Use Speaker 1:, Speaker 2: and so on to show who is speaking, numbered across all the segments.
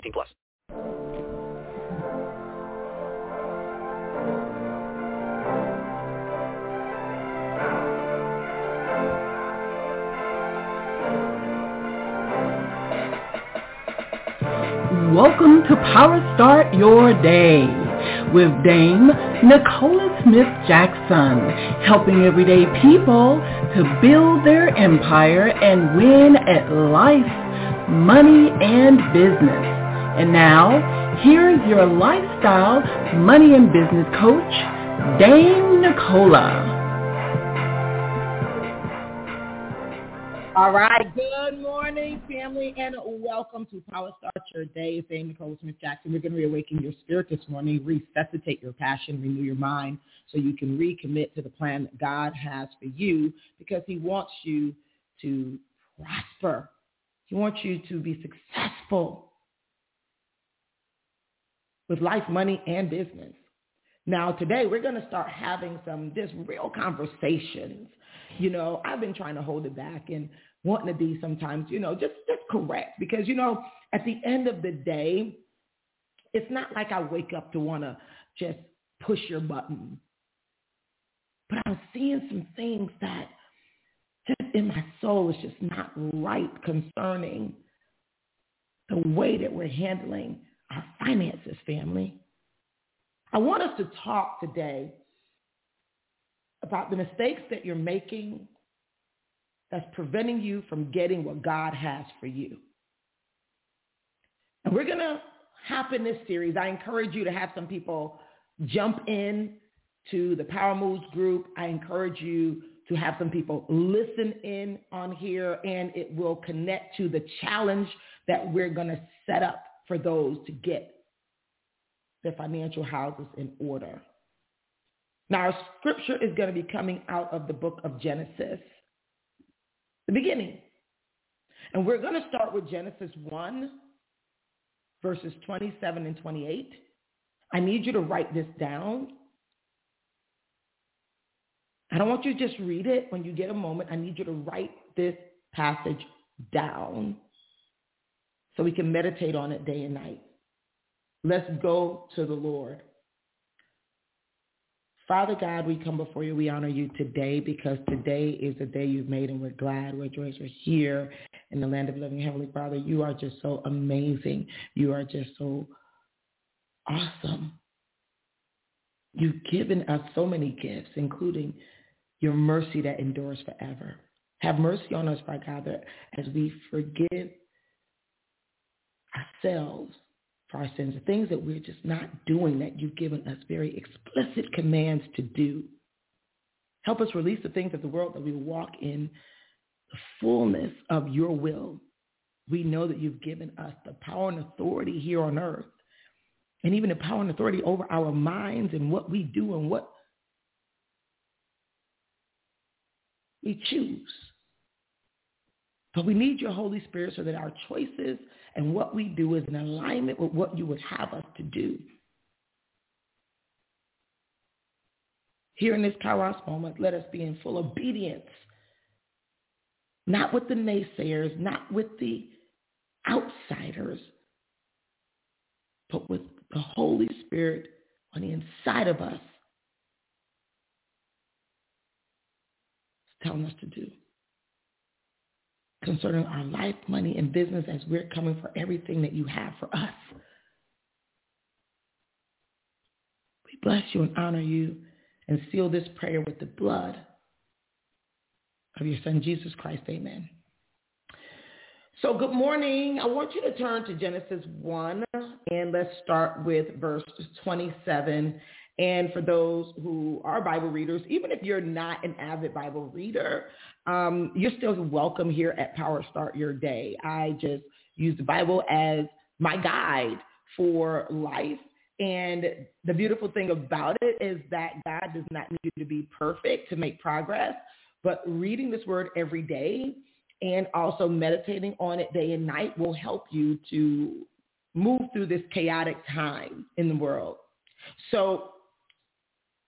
Speaker 1: 18 plus.
Speaker 2: Welcome to Power Start Your Day with Dame Nicola Smith Jackson, helping everyday people to build their empire and win at life, money, and business. And now, here's your lifestyle, money, and business coach, Dame Nicola.
Speaker 3: All right. Good morning, family, and welcome to Power Start Your Day. Dame Nicola Smith Jackson. We're going to reawaken your spirit this morning, resuscitate your passion, renew your mind so you can recommit to the plan that God has for you because he wants you to prosper. He wants you to be successful with life, money, and business. Now, today we're going to start having some just real conversations. You know, I've been trying to hold it back and wanting to be sometimes, you know, just just correct because you know, at the end of the day, it's not like I wake up to want to just push your button. But I'm seeing some things that just in my soul is just not right concerning the way that we're handling our finances, family. I want us to talk today about the mistakes that you're making that's preventing you from getting what God has for you. And we're going to hop in this series. I encourage you to have some people jump in to the Power Moves group. I encourage you to have some people listen in on here and it will connect to the challenge that we're going to set up for those to get their financial houses in order. Now, our scripture is going to be coming out of the book of Genesis, the beginning. And we're going to start with Genesis 1, verses 27 and 28. I need you to write this down. I don't want you to just read it when you get a moment. I need you to write this passage down so we can meditate on it day and night. Let's go to the Lord. Father God, we come before you. We honor you today because today is the day you've made and we're glad. We're joyous. We're here in the land of living. Heavenly Father, you are just so amazing. You are just so awesome. You've given us so many gifts, including your mercy that endures forever. Have mercy on us, my God, as we forgive ourselves for our sins, the things that we're just not doing that you've given us very explicit commands to do. Help us release the things of the world that we walk in the fullness of your will. We know that you've given us the power and authority here on earth and even the power and authority over our minds and what we do and what we choose. But we need your Holy Spirit so that our choices and what we do is in alignment with what you would have us to do. Here in this Kairos moment, let us be in full obedience, not with the naysayers, not with the outsiders, but with the Holy Spirit on the inside of us telling us to do concerning our life, money, and business as we're coming for everything that you have for us. We bless you and honor you and seal this prayer with the blood of your son, Jesus Christ. Amen. So good morning. I want you to turn to Genesis 1 and let's start with verse 27 and for those who are Bible readers, even if you're not an avid Bible reader, um, you're still welcome here at Power Start Your Day. I just use the Bible as my guide for life. And the beautiful thing about it is that God does not need you to be perfect to make progress, but reading this word every day and also meditating on it day and night will help you to move through this chaotic time in the world. So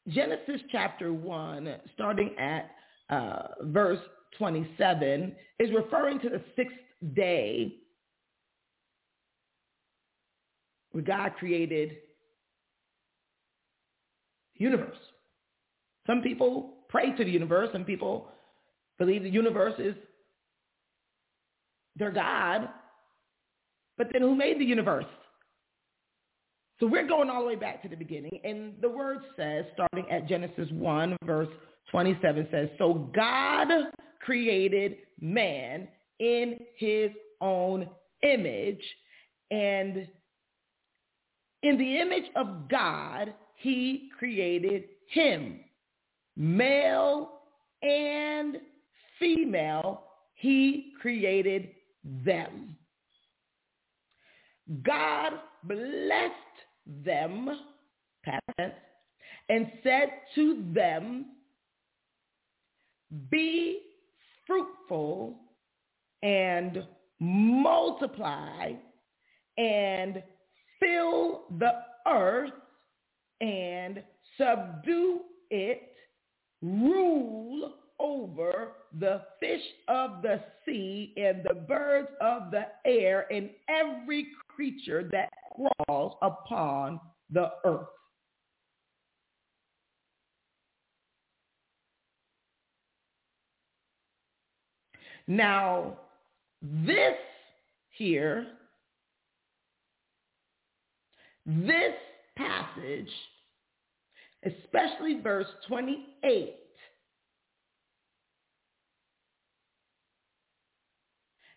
Speaker 3: Genesis chapter 1, starting at uh, verse 27, is referring to the sixth day where God created the universe. Some people pray to the universe. Some people believe the universe is their God. But then who made the universe? So we're going all the way back to the beginning. And the word says, starting at Genesis 1, verse 27 says, So God created man in his own image. And in the image of God, he created him. Male and female, he created them. God blessed them, past and said to them, be fruitful and multiply and fill the earth and subdue it, rule over the fish of the sea and the birds of the air and every creature that crawls upon the earth. Now, this here, this passage, especially verse 28,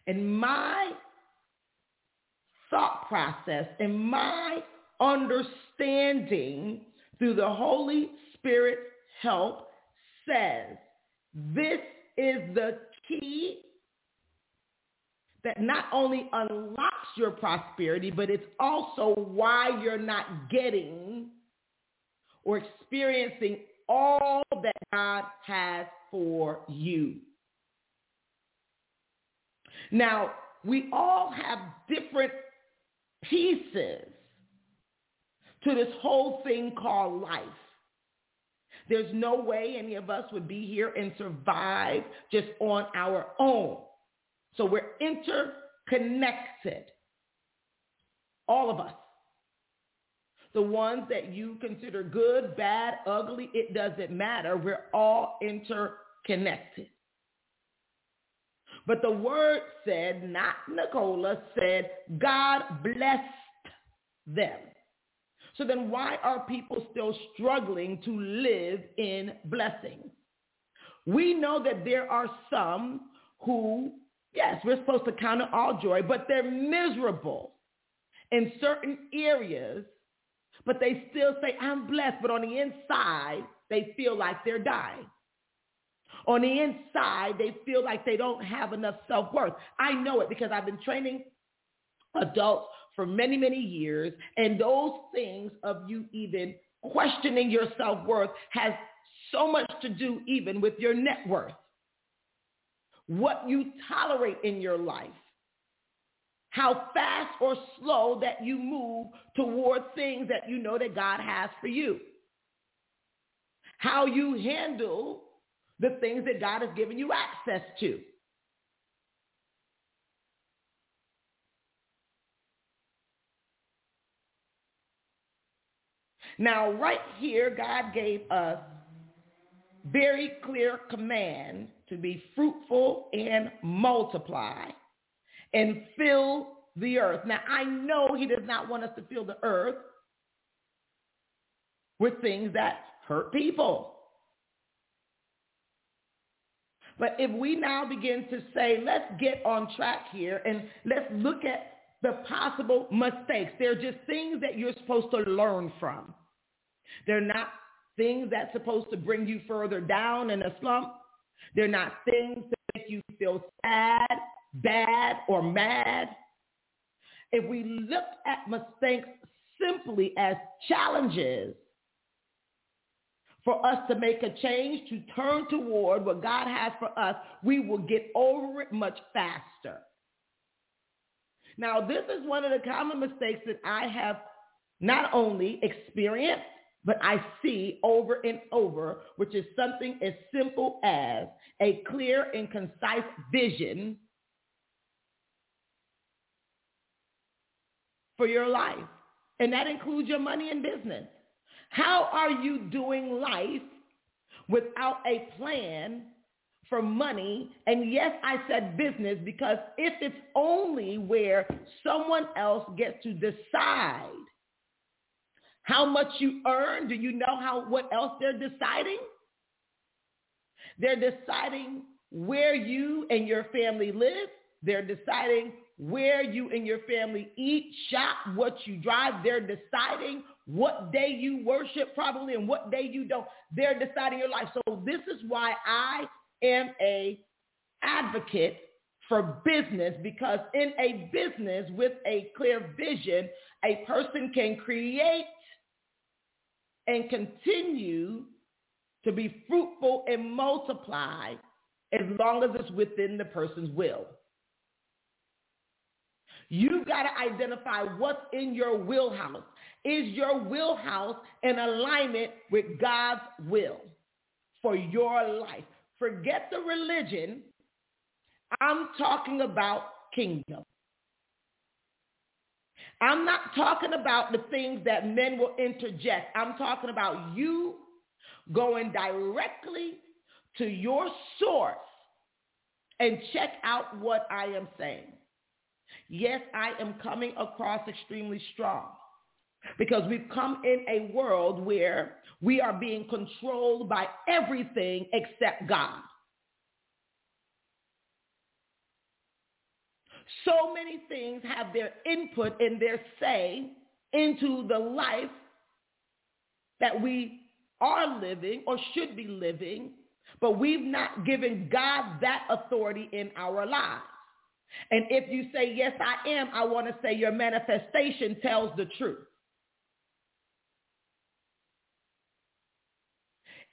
Speaker 3: in my thought process, and my understanding through the Holy Spirit help says this is the key that not only unlocks your prosperity, but it's also why you're not getting or experiencing all that God has for you. Now, we all have different pieces to this whole thing called life. There's no way any of us would be here and survive just on our own. So we're interconnected. All of us. The ones that you consider good, bad, ugly, it doesn't matter. We're all interconnected. But the word said, not Nicola, said, God blessed them. So then why are people still struggling to live in blessing? We know that there are some who, yes, we're supposed to count it all joy, but they're miserable in certain areas, but they still say, I'm blessed, but on the inside, they feel like they're dying. On the inside, they feel like they don't have enough self-worth. I know it because I've been training adults for many, many years. And those things of you even questioning your self-worth has so much to do even with your net worth. What you tolerate in your life. How fast or slow that you move toward things that you know that God has for you. How you handle the things that God has given you access to. Now, right here, God gave us very clear command to be fruitful and multiply and fill the earth. Now, I know he does not want us to fill the earth with things that hurt people. But if we now begin to say, let's get on track here and let's look at the possible mistakes. They're just things that you're supposed to learn from. They're not things that's supposed to bring you further down in a slump. They're not things to make you feel sad, bad, or mad. if we look at mistakes simply as challenges for us to make a change, to turn toward what God has for us, we will get over it much faster. Now, this is one of the common mistakes that I have not only experienced, but I see over and over, which is something as simple as a clear and concise vision for your life. And that includes your money and business. How are you doing life without a plan for money? And yes, I said business because if it's only where someone else gets to decide how much you earn, do you know how what else they're deciding? They're deciding where you and your family live. They're deciding where you and your family eat, shop, what you drive. They're deciding what day you worship probably and what day you don't. They're deciding your life. So this is why I am a advocate for business because in a business with a clear vision, a person can create and continue to be fruitful and multiply as long as it's within the person's will. You got to identify what's in your wheelhouse. Is your wheelhouse in alignment with God's will for your life? Forget the religion. I'm talking about kingdom. I'm not talking about the things that men will interject. I'm talking about you going directly to your source and check out what I am saying. Yes, I am coming across extremely strong because we've come in a world where we are being controlled by everything except God. So many things have their input and their say into the life that we are living or should be living, but we've not given God that authority in our lives. And if you say, yes, I am, I want to say your manifestation tells the truth.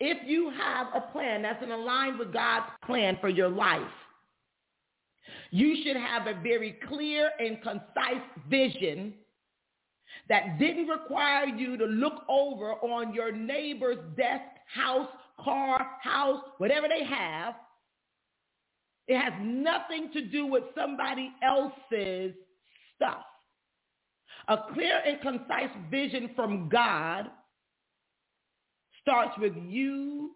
Speaker 3: If you have a plan that's in line with God's plan for your life, you should have a very clear and concise vision that didn't require you to look over on your neighbor's desk, house, car, house, whatever they have, it has nothing to do with somebody else's stuff. A clear and concise vision from God starts with you,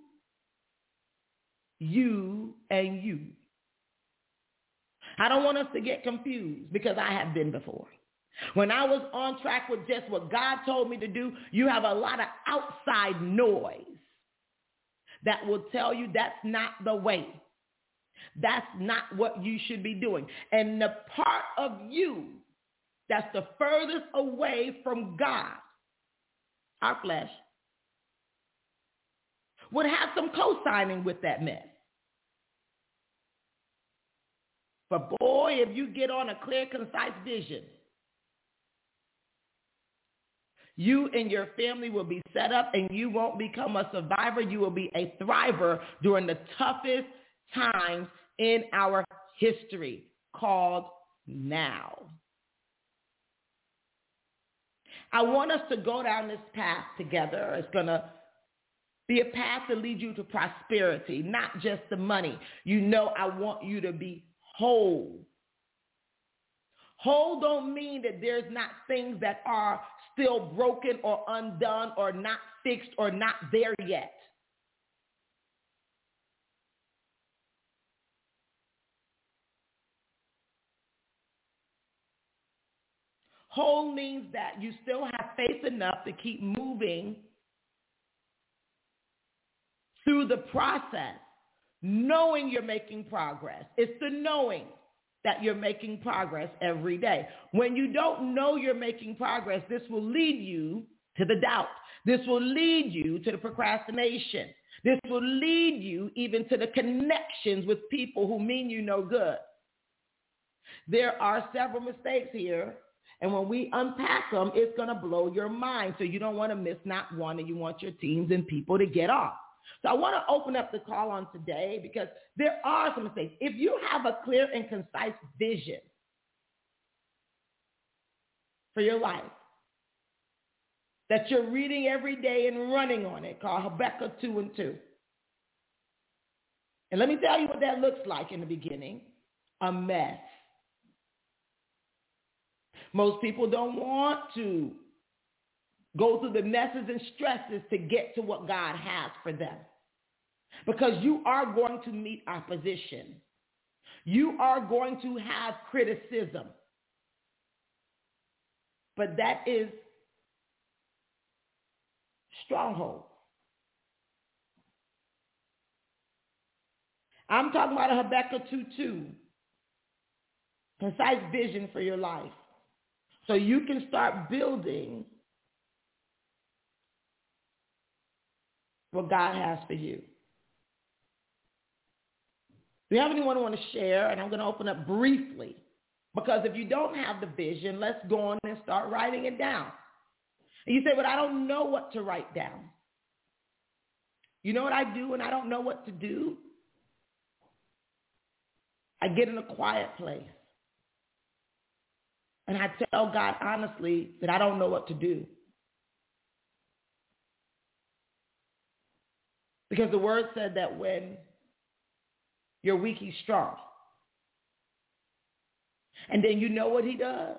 Speaker 3: you, and you. I don't want us to get confused because I have been before. When I was on track with just what God told me to do, you have a lot of outside noise that will tell you that's not the way. That's not what you should be doing. And the part of you that's the furthest away from God, our flesh, would have some co-signing with that mess. But boy, if you get on a clear, concise vision, you and your family will be set up and you won't become a survivor. You will be a thriver during the toughest times in our history called now. I want us to go down this path together. It's going to be a path to lead you to prosperity, not just the money. You know I want you to be whole. Whole don't mean that there's not things that are still broken or undone or not fixed or not there yet. Whole means that you still have faith enough to keep moving through the process, knowing you're making progress. It's the knowing that you're making progress every day. When you don't know you're making progress, this will lead you to the doubt. This will lead you to the procrastination. This will lead you even to the connections with people who mean you no good. There are several mistakes here And when we unpack them, it's going to blow your mind. So you don't want to miss not one and you want your teams and people to get off. So I want to open up the call on today because there are some things. If you have a clear and concise vision for your life that you're reading every day and running on it called Habakkuk 2 and 2. And let me tell you what that looks like in the beginning. A mess. Most people don't want to go through the messes and stresses to get to what God has for them. Because you are going to meet opposition. You are going to have criticism. But that is stronghold. I'm talking about a Habakkuk 2.2. Concise vision for your life. So you can start building what God has for you. Do you have anyone who want to share? And I'm going to open up briefly. Because if you don't have the vision, let's go on and start writing it down. And you say, but I don't know what to write down. You know what I do when I don't know what to do? I get in a quiet place. And I tell God honestly that I don't know what to do. Because the word said that when you're weak, he's strong. And then you know what he does?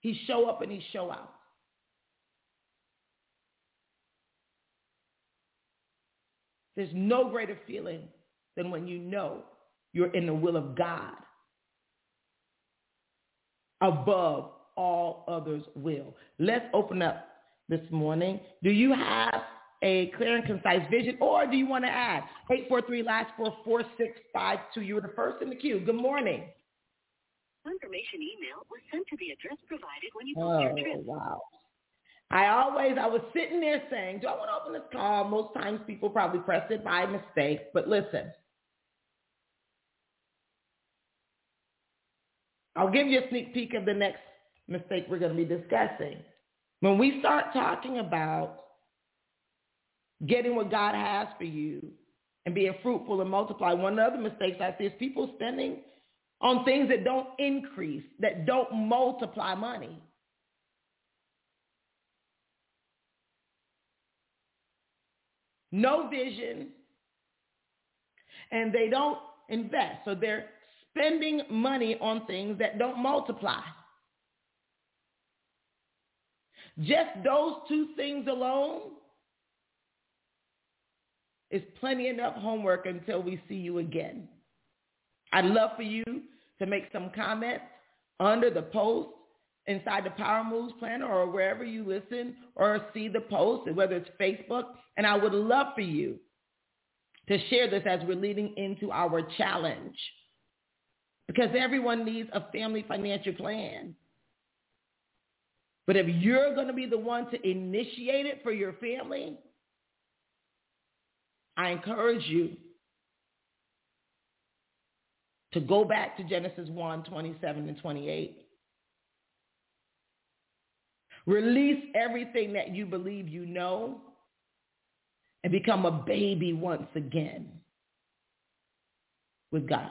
Speaker 3: He show up and he show out. There's no greater feeling than when you know you're in the will of God above all others will. Let's open up this morning. Do you have a clear and concise vision or do you want to add 843 last 44652? You were the first in the queue. Good morning.
Speaker 4: Confirmation email was sent to the address provided when you booked
Speaker 3: Oh,
Speaker 4: your trip.
Speaker 3: wow. I always, I was sitting there saying, do I want to open this call? Most times people probably press it by mistake, but listen. I'll give you a sneak peek of the next mistake we're going to be discussing. When we start talking about getting what God has for you and being fruitful and multiply, one of the mistakes I see is people spending on things that don't increase, that don't multiply money. no vision, and they don't invest. So they're spending money on things that don't multiply. Just those two things alone is plenty enough homework until we see you again. I'd love for you to make some comments under the post inside the Power Moves Planner or wherever you listen or see the post, whether it's Facebook. And I would love for you to share this as we're leading into our challenge. Because everyone needs a family financial plan. But if you're going to be the one to initiate it for your family, I encourage you to go back to Genesis 1, 27 and 28 Release everything that you believe you know and become a baby once again with God.